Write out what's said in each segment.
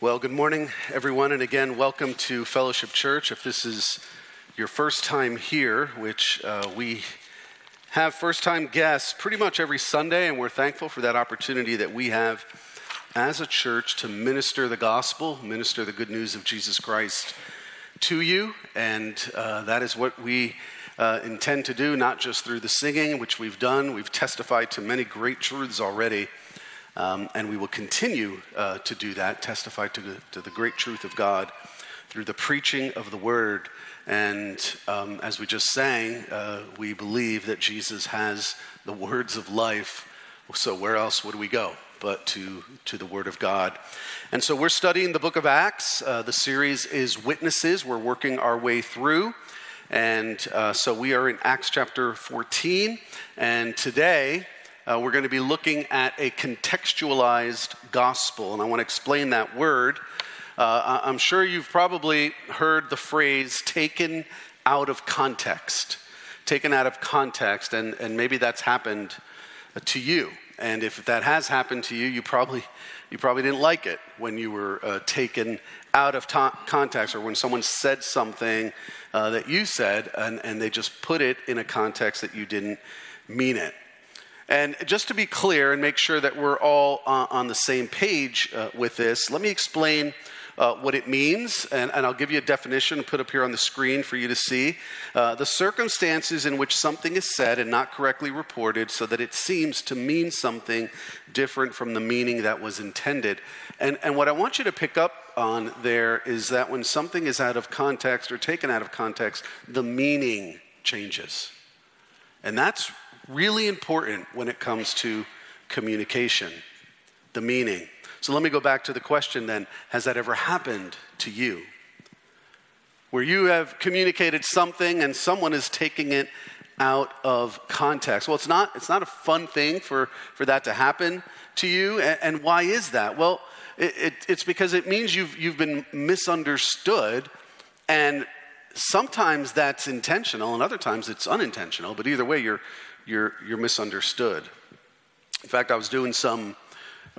Well, good morning, everyone, and again, welcome to Fellowship Church. If this is your first time here, which uh, we have first time guests pretty much every Sunday, and we're thankful for that opportunity that we have as a church to minister the gospel, minister the good news of Jesus Christ to you, and uh, that is what we uh, intend to do, not just through the singing, which we've done. We've testified to many great truths already um, and we will continue uh, to do that, testify to the, to the great truth of God through the preaching of the word. And um, as we just sang, uh, we believe that Jesus has the words of life. So where else would we go but to, to the word of God? And so we're studying the book of Acts. Uh, the series is Witnesses. We're working our way through. And uh, so we are in Acts chapter 14. And today, uh, we're going to be looking at a contextualized gospel, and I want to explain that word. Uh, I'm sure you've probably heard the phrase taken out of context. Taken out of context, and, and maybe that's happened uh, to you. And if that has happened to you, you probably, you probably didn't like it when you were uh, taken out of to- context or when someone said something uh, that you said and, and they just put it in a context that you didn't mean it. And just to be clear and make sure that we're all uh, on the same page uh, with this, let me explain uh, what it means, and, and, I'll give you a definition and put up here on the screen for you to see. Uh, the circumstances in which something is said and not correctly reported so that it seems to mean something different from the meaning that was intended. And, and what I want you to pick up on there is that when something is out of context or taken out of context, the meaning changes. And that's really important when it comes to communication, the meaning. So let me go back to the question then Has that ever happened to you? Where you have communicated something and someone is taking it out of context. Well, it's not, it's not a fun thing for, for that to happen to you. And, and why is that? Well, it, it, it's because it means you've, you've been misunderstood and sometimes that's intentional and other times it's unintentional but either way you're you're, you're misunderstood. In fact, I was doing some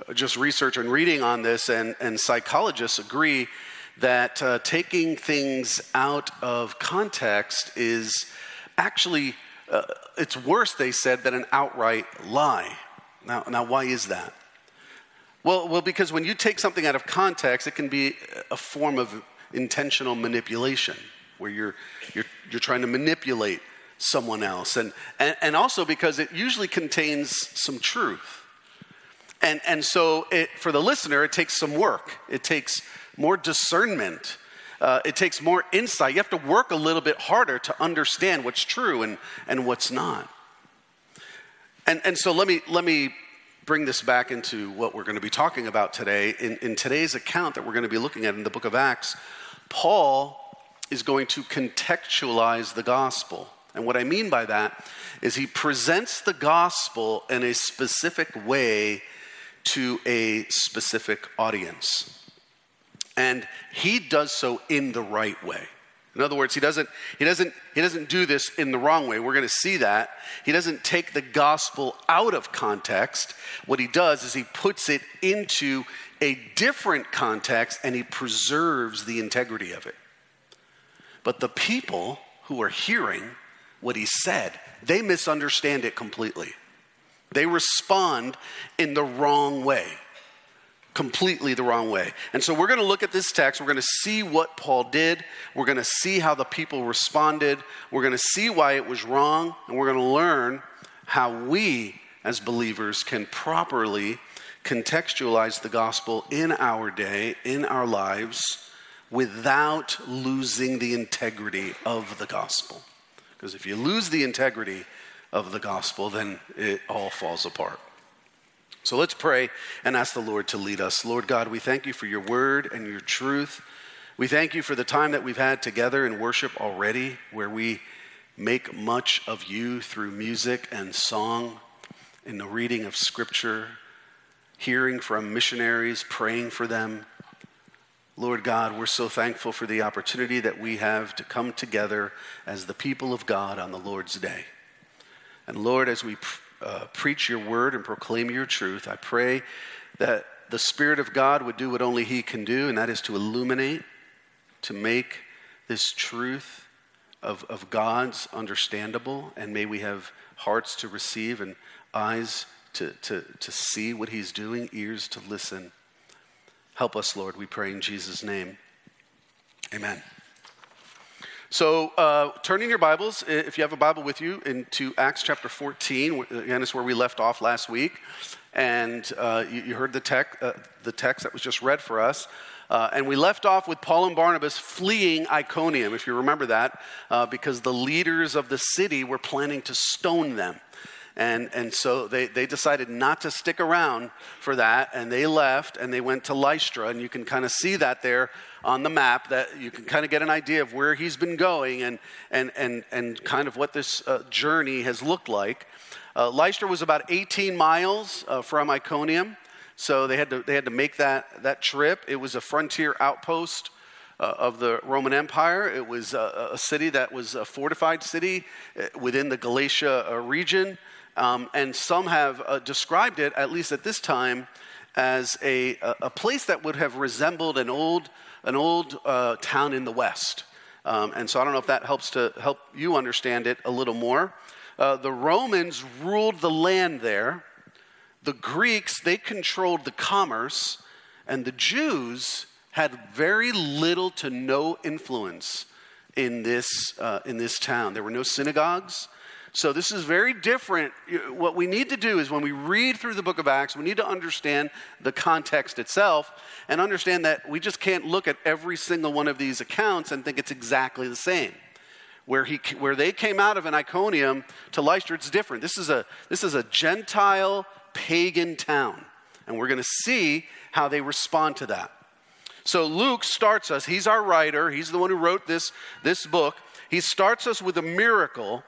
uh, just research and reading on this, and, and psychologists agree that uh, taking things out of context is actually uh, it's worse they said than an outright lie now, now why is that well, well because when you take something out of context it can be a form of intentional manipulation where you're, you're, you're trying to manipulate someone else. And, and, and also because it usually contains some truth. And, and so it, for the listener, it takes some work, it takes more discernment. Uh, it takes more insight. You have to work a little bit harder to understand what's true and, and what's not. And, and so let me, let me bring this back into what we're going to be talking about today. In, in today's account that we're going to be looking at in the book of Acts, Paul is going to contextualize the gospel. And what I mean by that is he presents the gospel in a specific way to a specific audience. And he does so in the right way. In other words, he doesn't, he, doesn't, he doesn't do this in the wrong way. We're going to see that. He doesn't take the gospel out of context. What he does is he puts it into a different context and he preserves the integrity of it. But the people who are hearing what he said, they misunderstand it completely. They respond in the wrong way, completely the wrong way. And so we're going to look at this text. We're going to see what Paul did. We're going to see how the people responded. We're going to see why it was wrong. And we're going to learn how we, as believers, can properly contextualize the gospel in our day, in our lives, without losing the integrity of the gospel. Because if you lose the integrity of the gospel, then it all falls apart. So let's pray and ask the Lord to lead us. Lord God, we thank you for your word and your truth. We thank you for the time that we've had together in worship already, where we make much of you through music and song, in the reading of scripture, hearing from missionaries, praying for them. Lord God, we're so thankful for the opportunity that we have to come together as the people of God on the Lord's day. And Lord, as we uh, preach your word and proclaim your truth, I pray that the Spirit of God would do what only He can do, and that is to illuminate, to make this truth of, of God's understandable, and may we have hearts to receive and eyes to, to, to see what He's doing, ears to listen. Help us, Lord, we pray in Jesus' name. Amen. So, uh, turning your Bibles, if you have a Bible with you, into Acts chapter 14. Again, it's where we left off last week. And uh, you, you, heard the, tech, uh, the text that was just read for us. Uh, and we left off with Paul and Barnabas fleeing Iconium, if you remember that, uh, because the leaders of the city were planning to stone them. And, and so they, they decided not to stick around for that, and they left and they went to Lystra. And you can kind of see that there on the map, that you can kind of get an idea of where he's been going and, and, and, and kind of what this uh, journey has looked like. Uh, Lystra was about 18 miles uh, from Iconium, so they had, to, they had to make that, that trip. It was a frontier outpost. Uh, of the Roman Empire. It was a, a, city that was a fortified city uh, within the Galatia uh, region. Um, and some have uh, described it, at least at this time, as a, a place that would have resembled an old, an old uh, town in the West. Um, and so I don't know if that helps to help you understand it a little more. Uh, the Romans ruled the land there. The Greeks, they controlled the commerce. And the Jews had very little to no influence in this, uh, in this town. There were no synagogues. So, this is very different. What we need to do is when we read through the book of Acts, we need to understand the context itself and understand that we just can't look at every single one of these accounts and think it's exactly the same. Where, he, where they came out of an Iconium to Lystra, it's different. This is a, this is a Gentile pagan town. And we're going to see how they respond to that. So Luke starts us, he's our writer, he's the one who wrote this, this book. He starts us with a miracle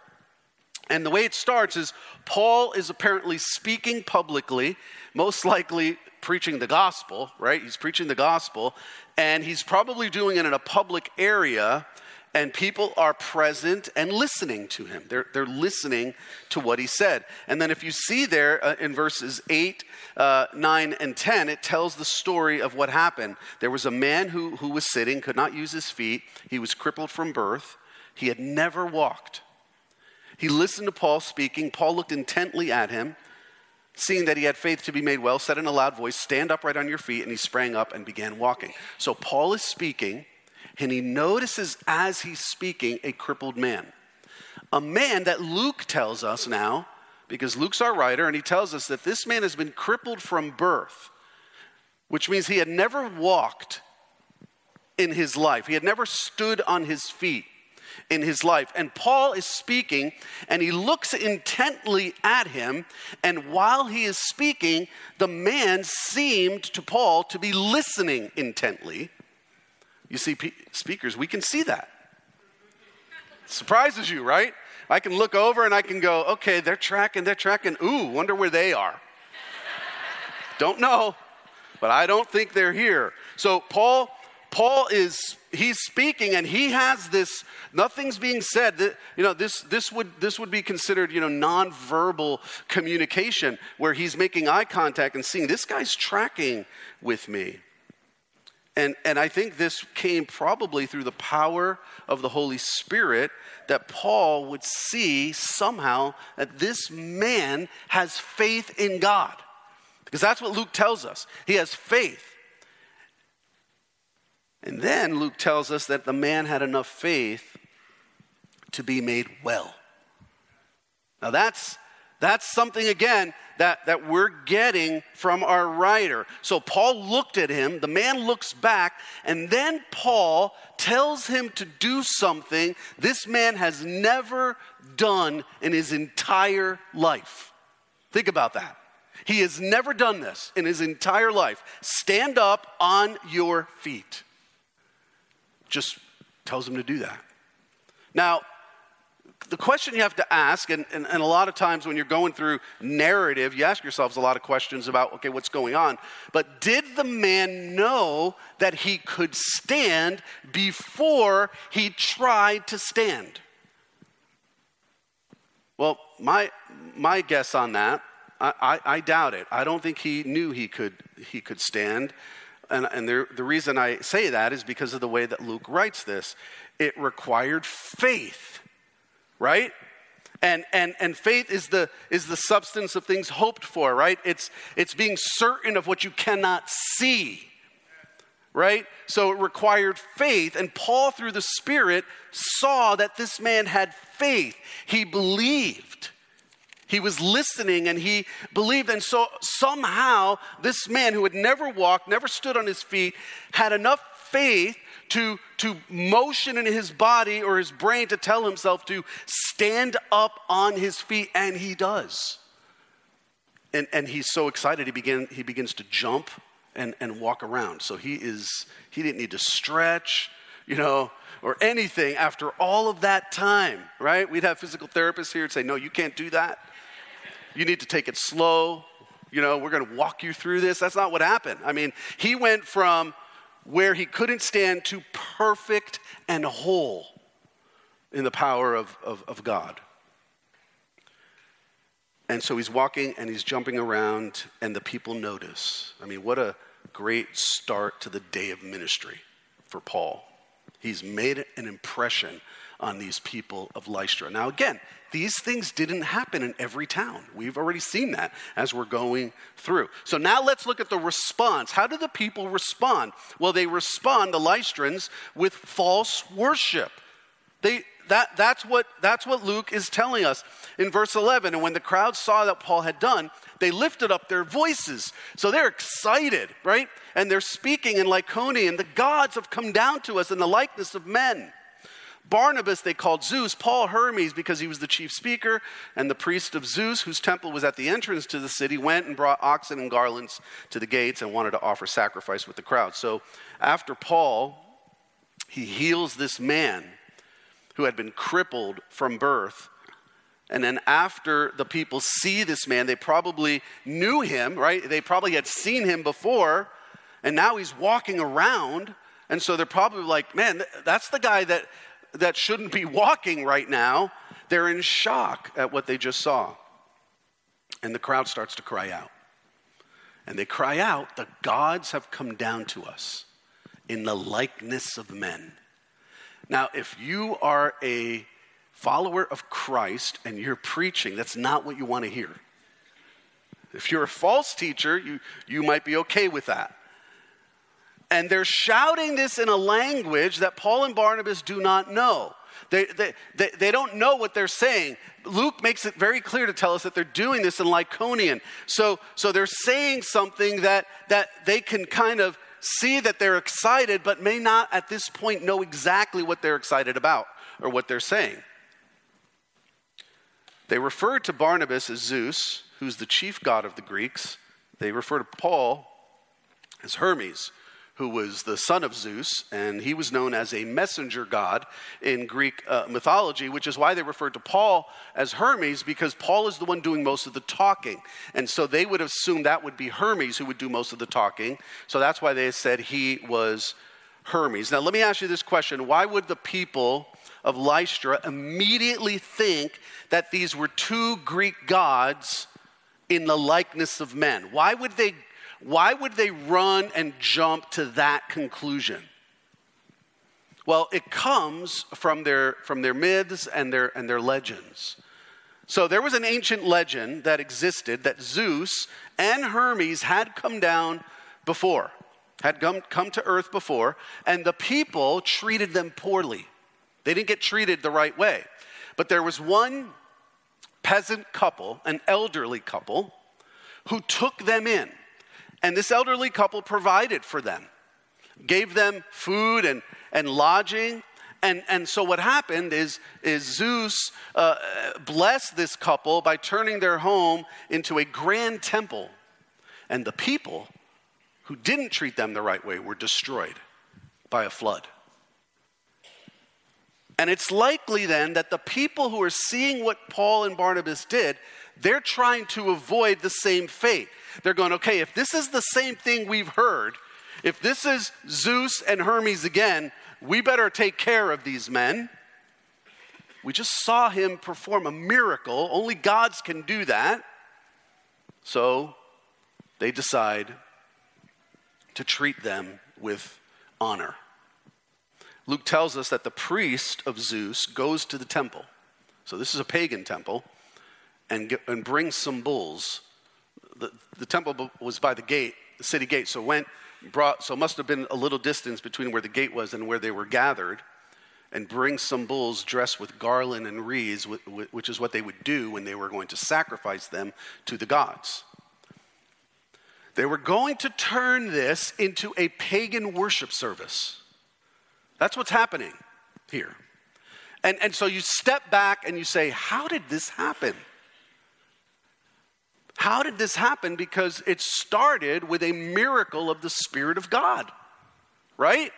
and the way it starts is Paul is apparently speaking publicly, most likely preaching the gospel, right? He's preaching the gospel, and he's probably doing it in a public area, and people are present and listening to him. They're, they're listening to what he said. And then, if you see there uh, in verses 8, uh, 9, and 10, it tells the story of what happened. There was a man who, who was sitting, could not use his feet, he was crippled from birth, he had never walked. He listened to Paul speaking. Paul looked intently at him. Seeing that he had faith to be made well, said in a loud voice, Stand upright on your feet. And he sprang up and began walking. So Paul is speaking, and he notices as he's speaking a crippled man. A man that Luke tells us now, because Luke's our writer, and he tells us that this man has been crippled from birth, which means he had never walked in his life, he had never stood on his feet in his life. And Paul is speaking, and he looks intently at him. And while he is speaking, the man seemed to Paul to be listening intently. You see, speakers, we can see that. Surprises you, right? I can look over and I can go, okay, they're tracking, they're tracking. Ooh, wonder where they are. don't know, but I don't think they're here. So Paul Paul is he's speaking and he has this nothing's being said. That you know this this would this would be considered you know nonverbal communication where he's making eye contact and seeing this guy's tracking with me. And and i think this came probably through the power of the holy spirit that paul would see somehow that this man has faith in god. Because that's what luke tells us. He has faith and then Luke tells us that the man had enough faith to be made well. Now that's that's something again that, that we're getting from our writer. So Paul looked at him, the man looks back, and then Paul tells him to do something this man has never done in his entire life. Think about that. He has never done this in his entire life. Stand up on your feet just tells him to do that. Now, the question you have to ask, and, and, and, a lot of times when you're going through narrative, you ask yourselves a lot of questions about, okay, what's going on? But did the man know that he could stand before he tried to stand? Well, my, my guess on that I, I, I doubt it. I don't think he knew he could, he could stand. And, and there, the reason I say that is because of the way that Luke writes this. It required faith, right? And, and, and faith is the, is the substance of things hoped for, right? It's, it's being certain of what you cannot see right? So it required faith. And Paul, through the Spirit, saw that this man had faith. He believed. He was listening and he believed. And so somehow, this man who had never walked, never stood on his feet, had enough faith to, to motion in his body or his brain to tell himself to stand up on his feet. And he does. And, and he's so excited, he, begin, he begins to jump and, and walk around. So he is, he didn't need to stretch, you know, or anything after all of that time, right? We'd have physical therapists here and say, no, you can't do that. You need to take it slow. You know, we're going to walk you through this. That's not what happened. I mean, he went from where he couldn't stand to perfect and whole in the power of, of, of God. And so he's walking and he's jumping around, and the people notice. I mean, what a great start to the day of ministry for Paul. He's made an impression on these people of Lystra. Now, again, these things didn't happen in every town. We've already seen that as we're going through. So now let's look at the response. How do the people respond? Well, they respond, the Lystrans, with false worship. They, that, that's, what, that's what Luke is telling us in verse 11. And when the crowd saw that Paul had done, they lifted up their voices. So they're excited, right? And they're speaking in Lycaonian. The gods have come down to us in the likeness of men. Barnabas they called Zeus, Paul Hermes because he was the chief speaker, and the priest of Zeus, whose temple was at the entrance to the city, went and brought oxen and garlands to the gates and wanted to offer sacrifice with the crowd. So after Paul, he heals this man who had been crippled from birth. And then after the people see this man, they probably knew him, right? They probably had seen him before, and now he's walking around. And so they're probably like, man, that's the guy that, that shouldn't be walking right now. They're in shock at what they just saw. And the crowd starts to cry out. And they cry out, The gods have come down to us in the likeness of men. Now, if you are a follower of Christ and you're preaching, that's not what you want to hear. If you're a false teacher, you, you might be okay with that. And they're shouting this in a language that Paul and Barnabas do not know. They, they, they, they, don't know what they're saying. Luke makes it very clear to tell us that they're doing this in Lycaonian. So, so they're saying something that, that they can kind of see that they're excited, but may not at this point know exactly what they're excited about or what they're saying. They refer to Barnabas as Zeus, who's the chief god of the Greeks. They refer to Paul as Hermes, who was the son of Zeus, and he was known as a messenger god in Greek uh, mythology, which is why they referred to Paul as Hermes, because Paul is the one doing most of the talking. And so they would assume that would be Hermes who would do most of the talking. So that's why they said he was Hermes. Now, let me ask you this question Why would the people of Lystra immediately think that these were two Greek gods in the likeness of men? Why would they why would they run and jump to that conclusion? Well, it comes from their, from their myths and their, and their legends. So there was an ancient legend that existed that Zeus and Hermes had come down before, had come, come to earth before, and the people treated them poorly. They didn't get treated the right way. But there was one peasant couple, an elderly couple, who took them in and this elderly couple provided for them, gave them food and, and lodging. And, and so what happened is, is Zeus uh, blessed this couple by turning their home into a grand temple. And the people who didn't treat them the right way were destroyed by a flood. And it's likely then that the people who are seeing what Paul and Barnabas did, they're trying to avoid the same fate. They're going, okay, if this is the same thing we've heard, if this is Zeus and Hermes again, we better take care of these men. We just saw him perform a miracle. Only gods can do that. So they decide to treat them with honor. Luke tells us that the priest of Zeus goes to the temple. So this is a pagan temple, and, get, and brings some bulls. The, the temple was by the gate, the city gate. So went, brought, so must have been a little distance between where the gate was and where they were gathered, and bring some bulls dressed with garland and wreaths, which is what they would do when they were going to sacrifice them to the gods. They were going to turn this into a pagan worship service. That's what's happening here. And, and so you step back and you say, How did this happen? How did this happen? Because it started with a miracle of the Spirit of God, right?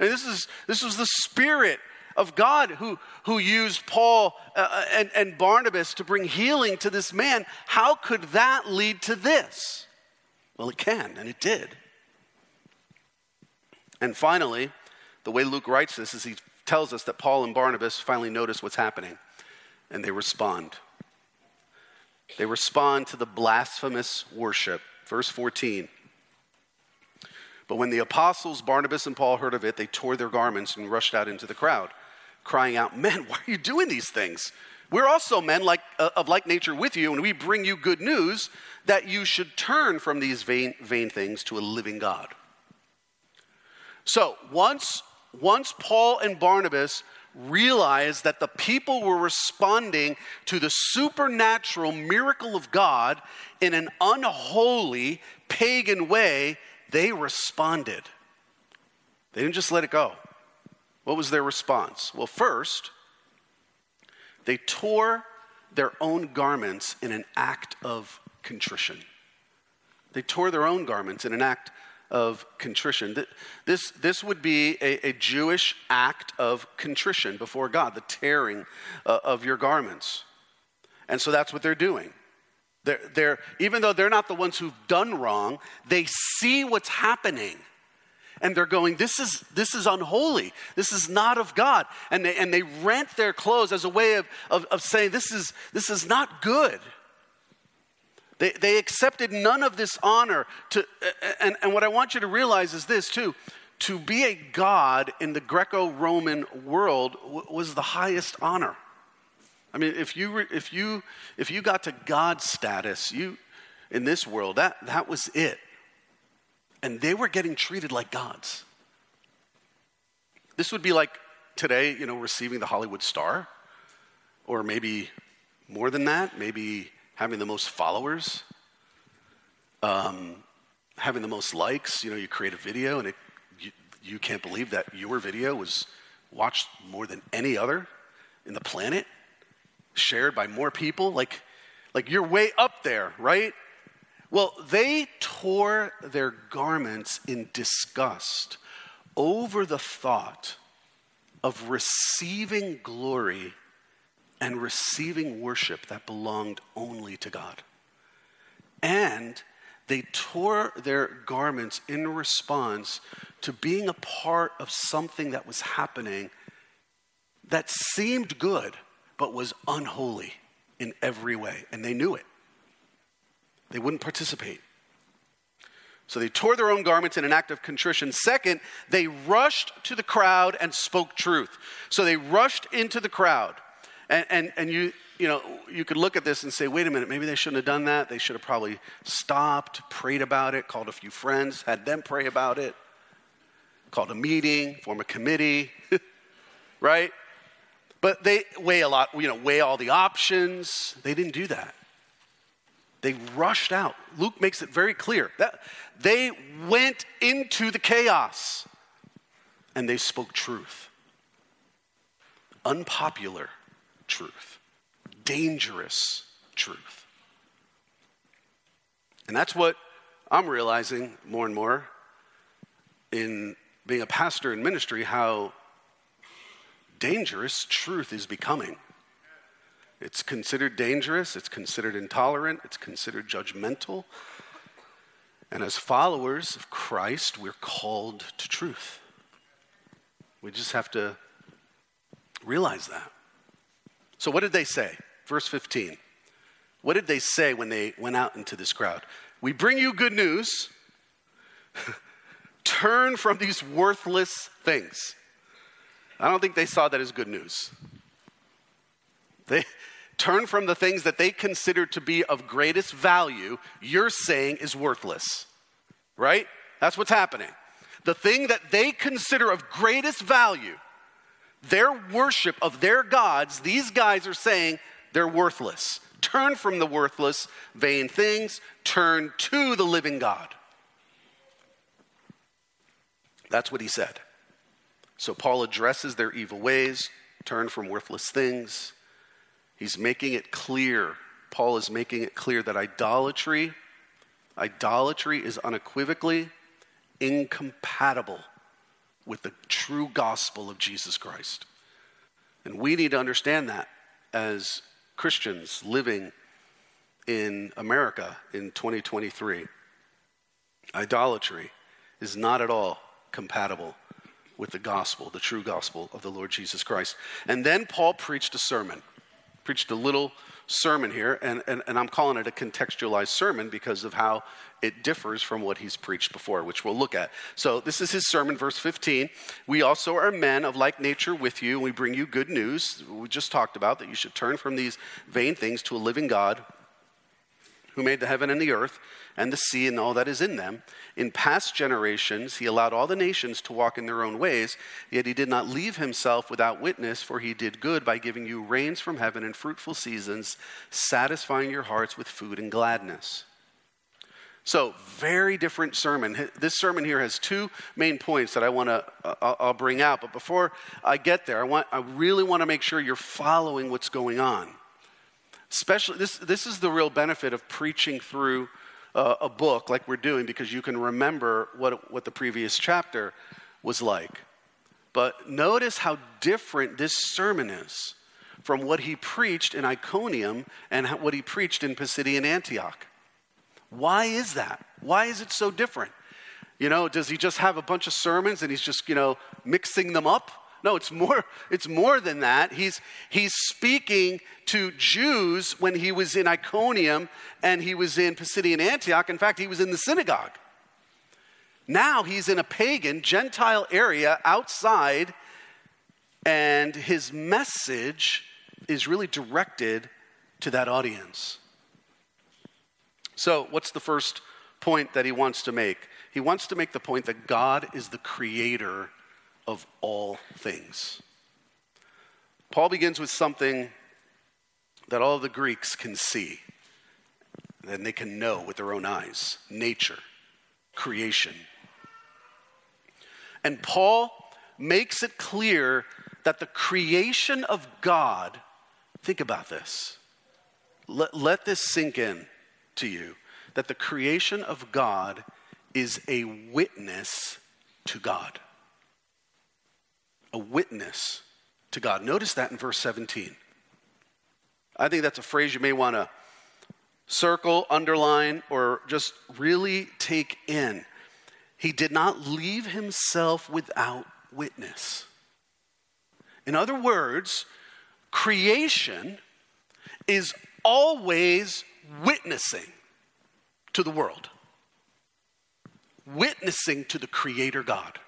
And this is this was the Spirit of God who, who used Paul uh, uh, and, and Barnabas to bring healing to this man. How could that lead to this? Well, it can, and it did. And finally, the way Luke writes this is he tells us that Paul and Barnabas finally notice what's happening, and they respond. They respond to the blasphemous worship. Verse 14. But when the apostles, Barnabas and Paul, heard of it, they tore their garments and rushed out into the crowd, crying out, Men, why are you doing these things? We're also men like, uh, of like nature with you, and we bring you good news that you should turn from these vain, vain things to a living God. So once, once Paul and Barnabas realized that the people were responding to the supernatural miracle of God in an unholy, pagan way, they responded. They didn't just let it go. What was their response? Well, first, they tore their own garments in an act of contrition. They tore their own garments in an act of contrition. This, this would be a, a Jewish act of contrition before God, the tearing uh, of your garments. And so that's what they're doing. They're, they're, even though they're not the ones who've done wrong, they see what's happening and they're going, This is, this is unholy. This is not of God. And they, and they rent their clothes as a way of, of, of saying, this is, this is not good. They, they accepted none of this honor. To, and, and what I want you to realize is this, too. To be a God in the Greco Roman world w- was the highest honor. I mean, if you, re, if, you, if you got to God status you, in this world, that, that was it. And they were getting treated like gods. This would be like today, you know, receiving the Hollywood star, or maybe more than that, maybe having the most followers, um, having the most likes. You know, you create a video and it, you, you can't believe that your video was watched more than any other in the planet, shared by more people. Like, like you're way up there, right? Well, they tore their garments in disgust over the thought of receiving glory and receiving worship that belonged only to God. And they tore their garments in response to being a part of something that was happening that seemed good, but was unholy in every way. And they knew it. They wouldn't participate. So they tore their own garments in an act of contrition. Second, they rushed to the crowd and spoke truth. So they rushed into the crowd. And, and, and you, you know, you could look at this and say, wait a minute, maybe they shouldn't have done that. They should have probably stopped, prayed about it, called a few friends, had them pray about it, called a meeting, form a committee, right? But they weigh a lot, you know, weigh all the options. They didn't do that. They rushed out. Luke makes it very clear that they went into the chaos and they spoke truth. Unpopular truth, dangerous truth. And that's what I'm realizing more and more in being a pastor in ministry how dangerous truth is becoming. It's considered dangerous, it's considered intolerant, it's considered judgmental. And as followers of Christ, we're called to truth. We just have to realize that. So, what did they say? Verse 15. What did they say when they went out into this crowd? We bring you good news. Turn from these worthless things. I don't think they saw that as good news. They turn from the things that they consider to be of greatest value, you're saying is worthless. Right? That's what's happening. The thing that they consider of greatest value, their worship of their gods, these guys are saying they're worthless. Turn from the worthless, vain things, turn to the living God. That's what he said. So Paul addresses their evil ways, turn from worthless things. He's making it clear. Paul is making it clear that idolatry, idolatry is unequivocally incompatible with the true gospel of Jesus Christ. And we need to understand that as Christians living in America in 2023. Idolatry is not at all compatible with the gospel, the true gospel of the Lord Jesus Christ. And then Paul preached a sermon, preached a little sermon here, and, and, and I'm calling it a contextualized sermon because of how it differs from what he's preached before, which we'll look at. So, this is his sermon, verse 15. We also are men of like nature with you, and we bring you good news. We just talked about that you should turn from these vain things to a living God who made the heaven and the earth and the sea and all that is in them. In past generations, he allowed all the nations to walk in their own ways, yet he did not leave himself without witness, for he did good by giving you rains from heaven and fruitful seasons, satisfying your hearts with food and gladness. So, very different sermon. This sermon here has two main points that I want to uh, I'll bring out. But before I get there, I want I really want to make sure you're following what's going on. Especially this this is the real benefit of preaching through uh, a book like we're doing because you can remember what, what the previous chapter was like. But notice how different this sermon is from what he preached in Iconium and what he preached in Pisidian Antioch. Why is that? Why is it so different? You know, does he just have a bunch of sermons and he's just, you know, mixing them up? No, it's more, it's more than that. He's, he's speaking to Jews when he was in Iconium and he was in Pisidian Antioch. In fact, he was in the synagogue. Now he's in a pagan, Gentile area outside, and his message is really directed to that audience. So, what's the first point that he wants to make? He wants to make the point that God is the creator of all things. Paul begins with something that all the Greeks can see, and they can know with their own eyes nature, creation. And Paul makes it clear that the creation of God, think about this. Let, let this sink in to you that the creation of God is a witness to God a witness to God. Notice that in verse 17. I think that's a phrase you may want to circle, underline, or just really take in. He did not leave himself without witness. In other words, creation is always witnessing to the world, witnessing to the Creator God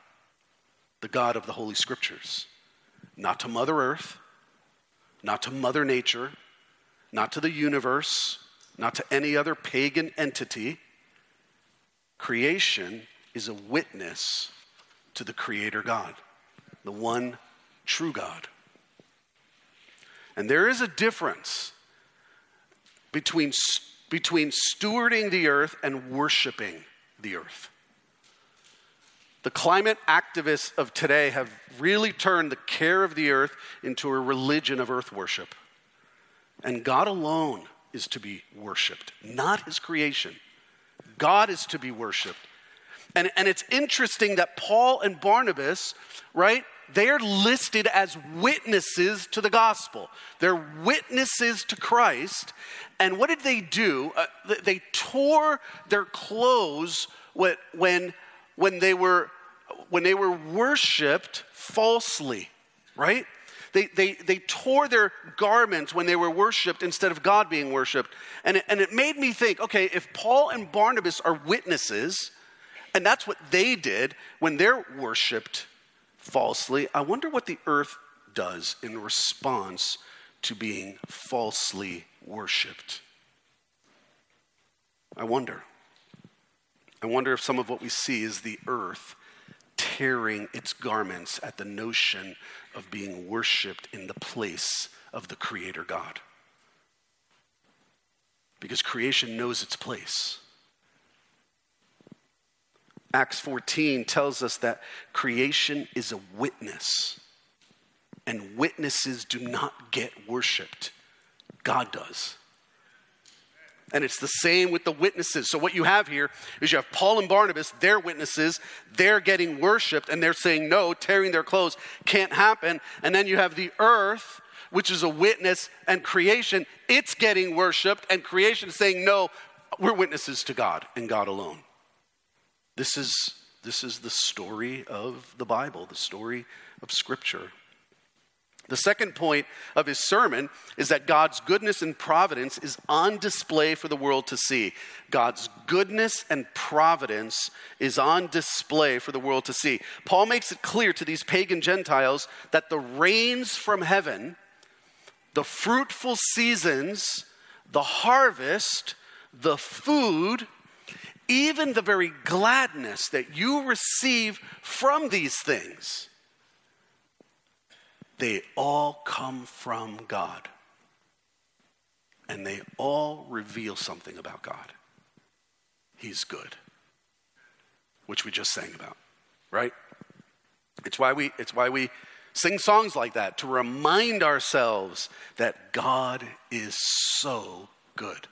the God of the Holy Scriptures, not to Mother Earth, not to Mother Nature, not to the universe, not to any other pagan entity. Creation is a witness to the Creator God, the one true God. And there is a difference between, between stewarding the earth and worshiping the earth. The climate activists of today have really turned the care of the earth into a religion of earth worship. And God alone is to be worshiped, not his creation. God is to be worshiped. And, and it's interesting that Paul and Barnabas, right, they're listed as witnesses to the gospel. They're witnesses to Christ. And what did they do? Uh, they tore their clothes when, when they were when they were worshiped falsely, right? They, they, they tore their garments when they were worshiped instead of God being worshiped. And it, and it made me think okay, if Paul and Barnabas are witnesses, and that's what they did when they're worshiped falsely, I wonder what the earth does in response to being falsely worshiped. I wonder. I wonder if some of what we see is the earth tearing its garments at the notion of being worshiped in the place of the Creator God. Because creation knows its place. Acts 14 tells us that creation is a witness, and witnesses do not get worshiped. God does. And it's the same with the witnesses. So, what you have here is you have Paul and Barnabas, they're witnesses, they're getting worshiped, and they're saying no, tearing their clothes can't happen. And then you have the earth, which is a witness, and creation, it's getting worshiped, and creation is saying no, we're witnesses to God and God alone. This is, this is the story of the Bible, the story of Scripture. The second point of his sermon is that God's goodness and providence is on display for the world to see. God's goodness and providence is on display for the world to see. Paul makes it clear to these pagan Gentiles that the rains from heaven, the fruitful seasons, the harvest, the food, even the very gladness that you receive from these things they all come from God. And they all reveal something about God. He's good, which we just sang about, right? It's why we, it's why we sing songs like that to remind ourselves that God is so good.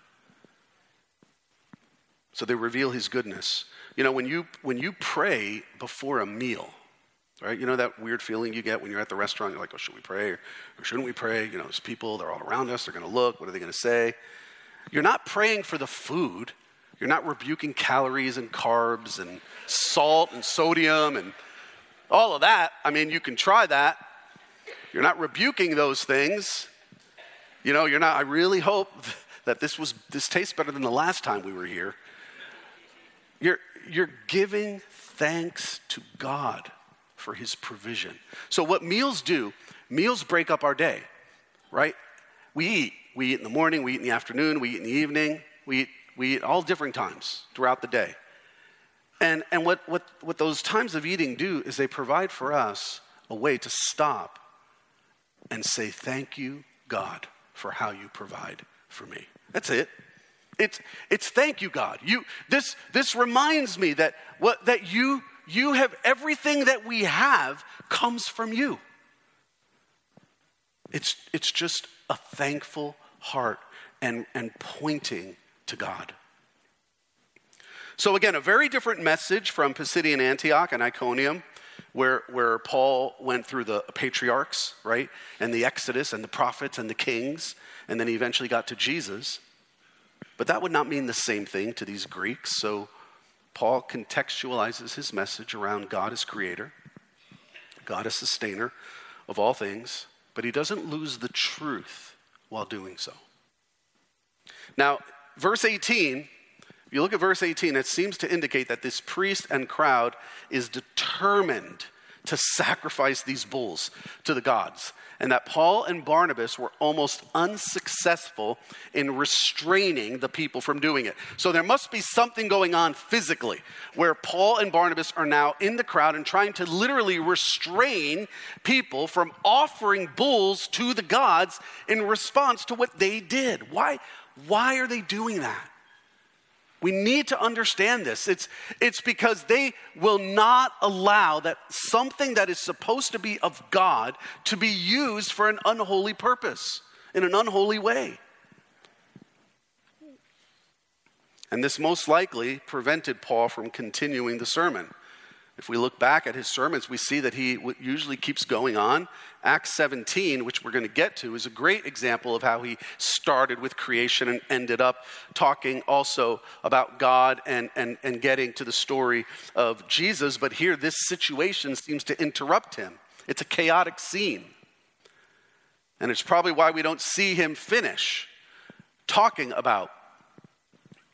So they reveal his goodness. You know, when you, when you pray before a meal, Right? You know that weird feeling you get when you're at the restaurant? You're like, oh, should we pray or, shouldn't we pray? You know, there's people, they're all around us, they're going to look, what are they going to say? You're not praying for the food. You're not rebuking calories and carbs and salt and sodium and all of that. I mean, you can try that. You're not rebuking those things. You know, you're not, I really hope that this was, this tastes better than the last time we were here. You're, you're giving thanks to God for his provision. So, what meals do, meals break up our day, right? We eat. We eat in the morning, we eat in the afternoon, we eat in the evening, we eat, we eat all different times throughout the day. And, and what, what, what those times of eating do is they provide for us a way to stop and say, Thank you, God, for how you provide for me. That's it. It's, it's thank you, God. You, this, this reminds me that, what, that you you have everything that we have comes from you. It's, it's just a thankful heart and, and pointing to God. So, again, a very different message from Pisidian Antioch and Iconium, where, where Paul went through the patriarchs, right? And the Exodus and the prophets and the kings, and then he eventually got to Jesus. But that would not mean the same thing to these Greeks. So, Paul contextualizes his message around God as creator, God as sustainer of all things, but he doesn't lose the truth while doing so. Now, verse 18, if you look at verse 18, it seems to indicate that this priest and crowd is determined to sacrifice these bulls to the gods and that Paul and Barnabas were almost unsuccessful in restraining the people from doing it. So there must be something going on physically where Paul and Barnabas are now in the crowd and trying to literally restrain people from offering bulls to the gods in response to what they did. Why, why are they doing that? We need to understand this. It's, it's because they will not allow that something that is supposed to be of God to be used for an unholy purpose in an unholy way. And this most likely prevented Paul from continuing the sermon. If we look back at his sermons, we see that he usually keeps going on. Acts 17, which we're going to get to, is a great example of how he started with creation and ended up talking also about God and, and, and getting to the story of Jesus. But here, this situation seems to interrupt him. It's a chaotic scene. And it's probably why we don't see him finish talking about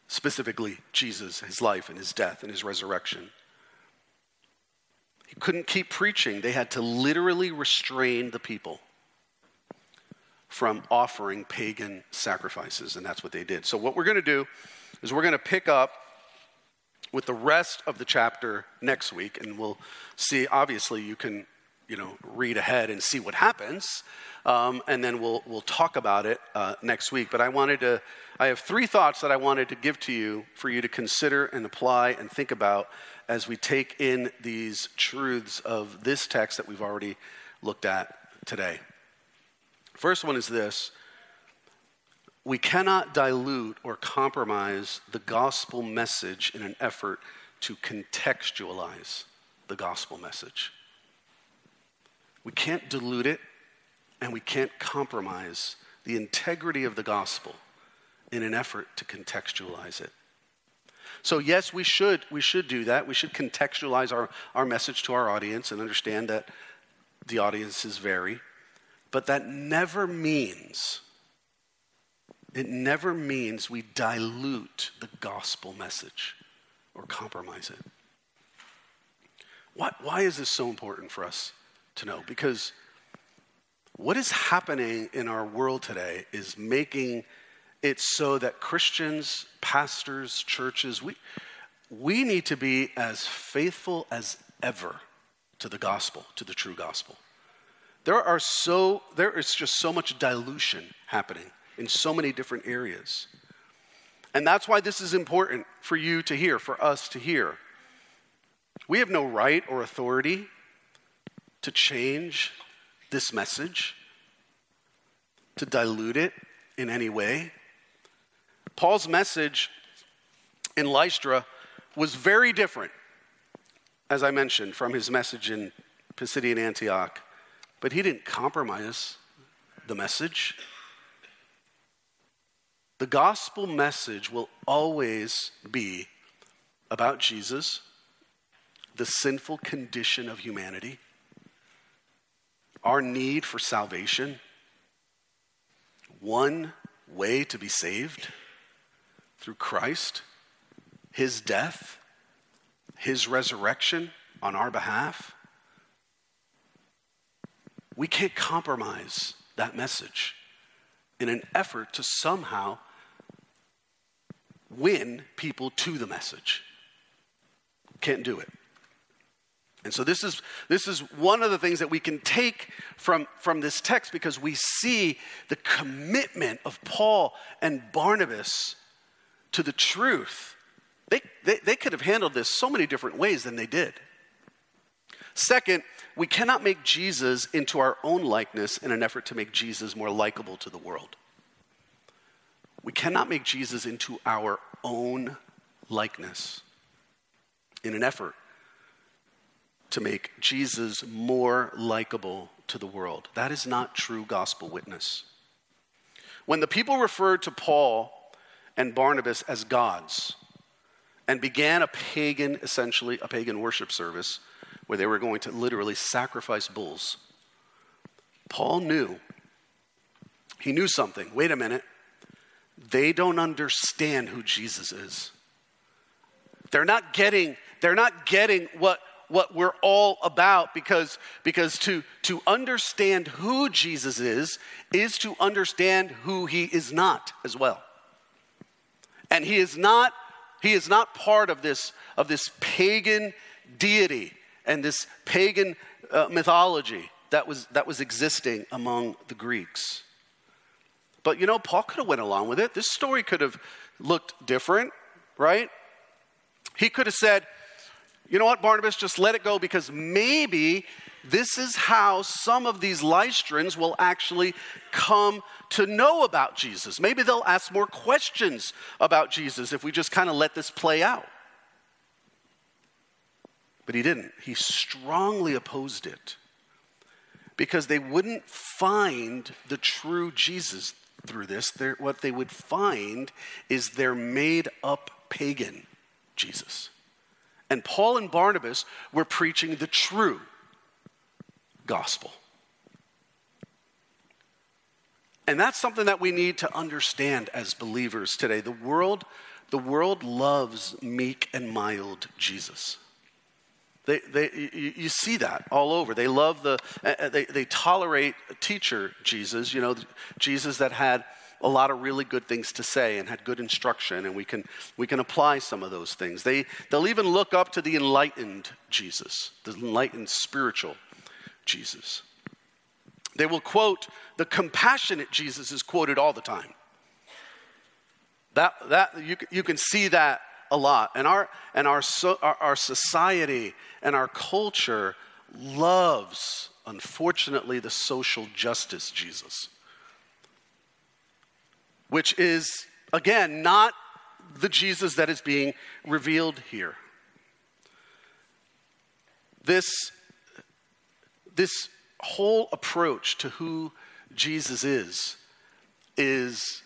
specifically Jesus, his life and his death and his resurrection. Couldn't keep preaching. They had to literally restrain the people from offering pagan sacrifices, and that's what they did. So, what we're going to do is we're going to pick up with the rest of the chapter next week, and we'll see. Obviously, you can, you know, read ahead and see what happens, um, and then we'll we'll talk about it uh, next week. But I wanted to. I have three thoughts that I wanted to give to you for you to consider and apply and think about as we take in these truths of this text that we've already looked at today. First one is this we cannot dilute or compromise the gospel message in an effort to contextualize the gospel message. We can't dilute it and we can't compromise the integrity of the gospel in an effort to contextualize it. So yes, we should we should do that. We should contextualize our, our message to our audience and understand that the audiences vary. But that never means it never means we dilute the gospel message or compromise it. Why, why is this so important for us to know? Because what is happening in our world today is making it so that Christians, pastors, churches, we, we need to be as faithful as ever to the gospel, to the true gospel. There are so there is just so much dilution happening in so many different areas. And that's why this is important for you to hear, for us to hear. We have no right or authority to change this message, to dilute it in any way. Paul's message in Lystra was very different, as I mentioned, from his message in Pisidian Antioch. But he didn't compromise the message. The gospel message will always be about Jesus, the sinful condition of humanity, our need for salvation, one way to be saved through Christ, his death, his resurrection on our behalf. We can't compromise that message in an effort to somehow win people to the message. Can't do it. And so this is this is one of the things that we can take from, from this text because we see the commitment of Paul and Barnabas to the truth. They, they, they could have handled this so many different ways than they did. Second, we cannot make Jesus into our own likeness in an effort to make Jesus more likable to the world. We cannot make Jesus into our own likeness in an effort to make Jesus more likable to the world. That is not true gospel witness. When the people referred to Paul and Barnabas as gods and began a pagan, essentially a pagan worship service where they were going to literally sacrifice bulls. Paul knew, he knew something. Wait a minute. They don't understand who Jesus is. They're not getting, they're not getting what, what we're all about because, because to, to understand who Jesus is is to understand who he is not as well. And he is not, he is not part of this, of this pagan deity and this pagan uh, mythology that was, that was existing among the Greeks. But you know, Paul could have went along with it. This story could have looked different, right? He could have said, you know what, Barnabas, just let it go because maybe this is how some of these Lystrans will actually come to know about Jesus. Maybe they'll ask more questions about Jesus if we just kind of let this play out. But he didn't. He strongly opposed it because they wouldn't find the true Jesus through this. They're, what they would find is their made up pagan Jesus. And Paul and Barnabas were preaching the true gospel. And that's something that we need to understand as believers today. The world, the world loves meek and mild Jesus. They, they, you, see that all over. They love the, uh, uh, they, they tolerate teacher Jesus, you know, Jesus that had a lot of really good things to say and had good instruction, and we can, we can apply some of those things. They, they'll even look up to the enlightened Jesus, the enlightened spiritual Jesus. They will quote the compassionate Jesus is quoted all the time. That, that, you, you can see that a lot. And, our, and our, so, our, our society and our culture loves, unfortunately, the social justice Jesus which is, again, not the Jesus that is being revealed here. This, this whole approach to who Jesus is is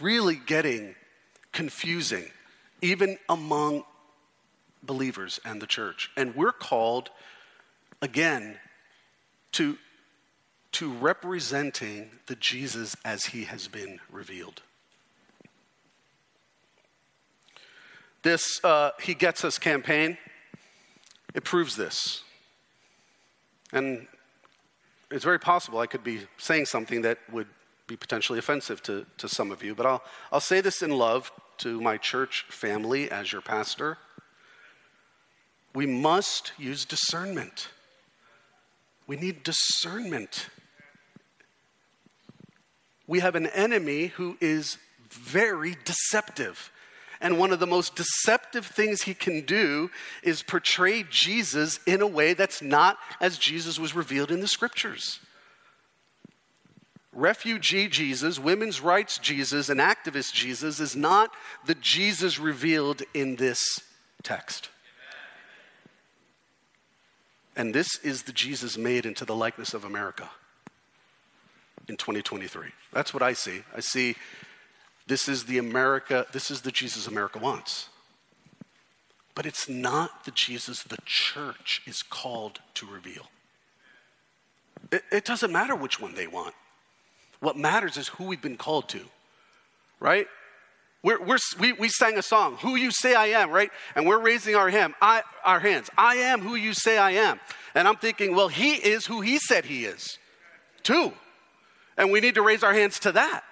really getting confusing, even among believers and the church. And we're called, again, to to representing the Jesus as he has been revealed. This uh, He Gets Us campaign, it proves this. And it's very possible I could be saying something that would be potentially offensive to, to some of you, but I'll, I'll say this in love to my church family as your pastor. We must use discernment. We need discernment we have an enemy who is very deceptive. And one of the most deceptive things he can do is portray Jesus in a way that's not as Jesus was revealed in the scriptures. Refugee Jesus, women's rights Jesus, and activist Jesus is not the Jesus revealed in this text. And this is the Jesus made into the likeness of America in 2023. That's what I see. I see this is the America, this is the Jesus America wants. But it's not the Jesus the church is called to reveal. It, it doesn't matter which one they want. What matters is who we've been called to, right? We're, we're, we, we sang a song, Who You Say I Am, right? And we're raising our, hand, I, our hands. I am who you say I am. And I'm thinking, well, he is who he said he is, too. And we need to raise our hands to that.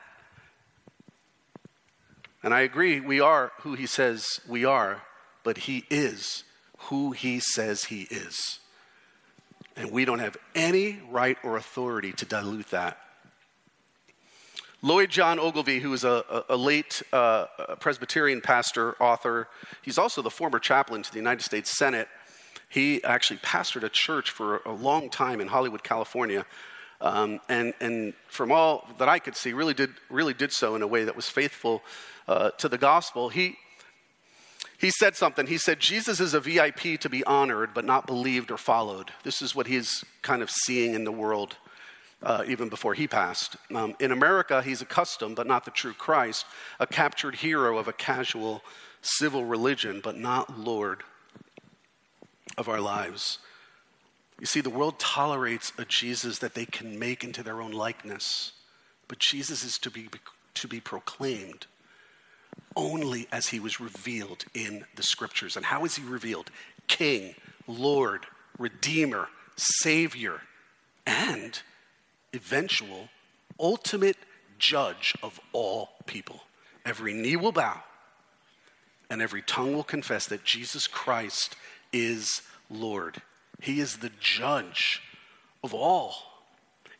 And I agree, we are who he says we are, but he is who he says he is. And we don't have any right or authority to dilute that. Lloyd John Ogilvie, who is a, a, late uh, Presbyterian pastor, author, he's also the former chaplain to the United States Senate. He actually pastored a church for a long time in Hollywood, California, um, and, and from all that I could see, really did, really did so in a way that was faithful uh, to the gospel. He, he said something. He said, Jesus is a VIP to be honored, but not believed or followed. This is what he's kind of seeing in the world. Uh, even before he passed. Um, in America, he's a custom, but not the true Christ, a captured hero of a casual civil religion, but not Lord of our lives. You see, the world tolerates a Jesus that they can make into their own likeness, but Jesus is to be, to be proclaimed only as he was revealed in the scriptures. And how is he revealed? King, Lord, Redeemer, Savior, and eventual, ultimate judge of all people. Every knee will bow and every tongue will confess that Jesus Christ is Lord. He is the judge of all.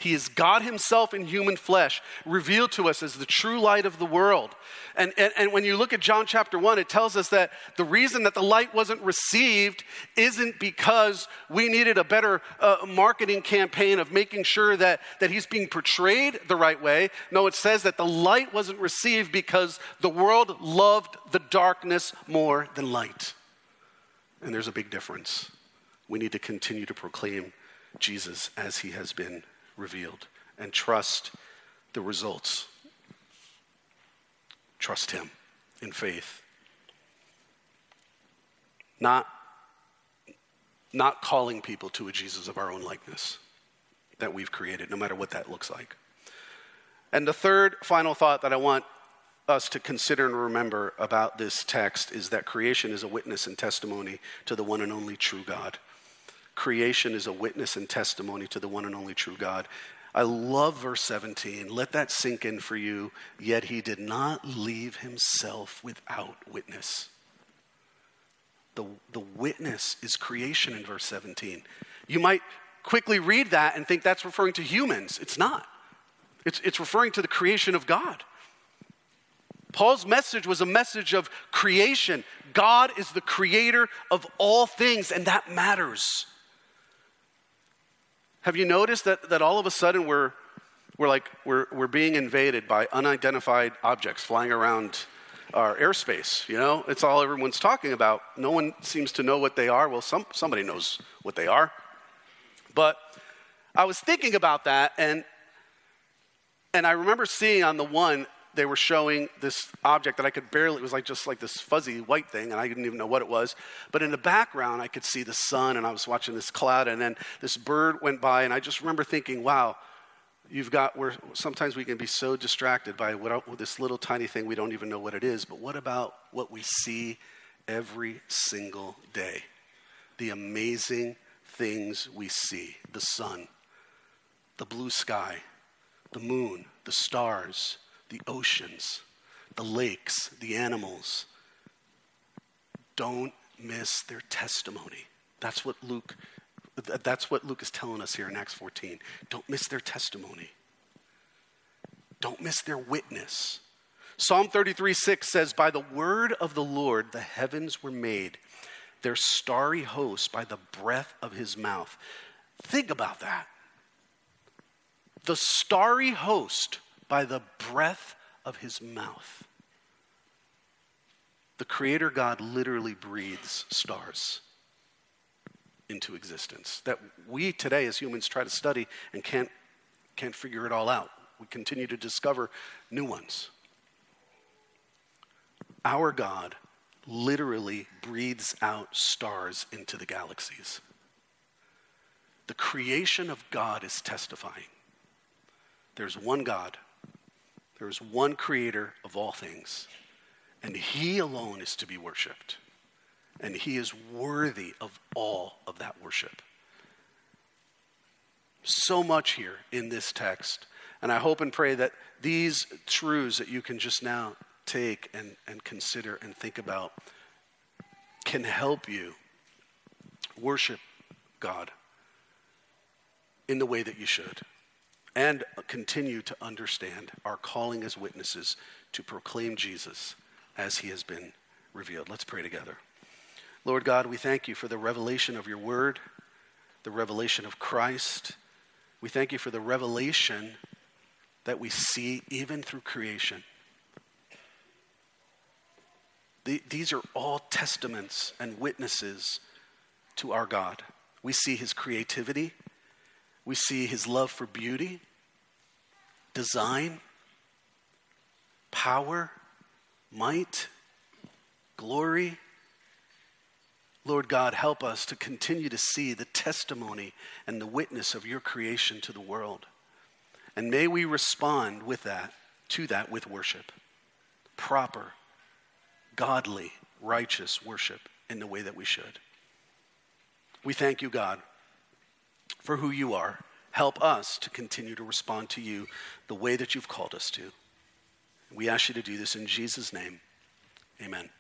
He is God Himself in human flesh, revealed to us as the true light of the world. And, and, and, when you look at John chapter 1, it tells us that the reason that the light wasn't received isn't because we needed a better uh, marketing campaign of making sure that, that He's being portrayed the right way. No, it says that the light wasn't received because the world loved the darkness more than light. And there's a big difference we need to continue to proclaim Jesus as he has been revealed and trust the results. Trust him in faith. Not, not calling people to a Jesus of our own likeness that we've created, no matter what that looks like. And the third final thought that I want us to consider and remember about this text is that creation is a witness and testimony to the one and only true God. Creation is a witness and testimony to the one and only true God. I love verse 17. Let that sink in for you. Yet he did not leave himself without witness. The, the witness is creation in verse 17. You might quickly read that and think that's referring to humans. It's not, it's, it's referring to the creation of God. Paul's message was a message of creation. God is the creator of all things, and that matters. Have you noticed that, that all of a sudden we're, we're like we're, we're being invaded by unidentified objects flying around our airspace? You know, it's all everyone's talking about. No one seems to know what they are. Well, some, somebody knows what they are. But I was thinking about that, and, and I remember seeing on the one they were showing this object that I could barely, it was like just like this fuzzy white thing, and I didn't even know what it was. But in the background, I could see the sun, and I was watching this cloud, and then this bird went by, and I just remember thinking, wow, you've got where sometimes we can be so distracted by what, this little tiny thing we don't even know what it is. But what about what we see every single day? The amazing things we see the sun, the blue sky, the moon, the stars the oceans, the lakes, the animals. Don't miss their testimony. That's what Luke that's what Luke is telling us here in Acts 14. Don't miss their testimony. Don't miss their witness. Psalm 33 6 says, By the word of the Lord the heavens were made, their starry host by the breath of his mouth. Think about that. The starry host by the breath of his mouth. The Creator God literally breathes stars into existence that we today as humans try to study and can't, can't figure it all out. We continue to discover new ones. Our God literally breathes out stars into the galaxies. The creation of God is testifying. There's one God there is one creator of all things, and he alone is to be worshiped. And he is worthy of all of that worship. So much here in this text. And I hope and pray that these truths that you can just now take and, and consider and think about can help you worship God in the way that you should and continue to understand our calling as witnesses to proclaim Jesus as he has been revealed. Let's pray together. Lord God, we thank you for the revelation of your word, the revelation of Christ. We thank you for the revelation that we see even through creation. The, these are all testaments and witnesses to our God. We see his creativity. We see his love for beauty, design, power, might, glory. Lord God, help us to continue to see the testimony and the witness of your creation to the world. And may we respond with that, to that with worship. Proper, godly, righteous worship in the way that we should. We thank you, God, for who you are. Help us to continue to respond to you the way that you've called us to. We ask you to do this in Jesus' name. Amen.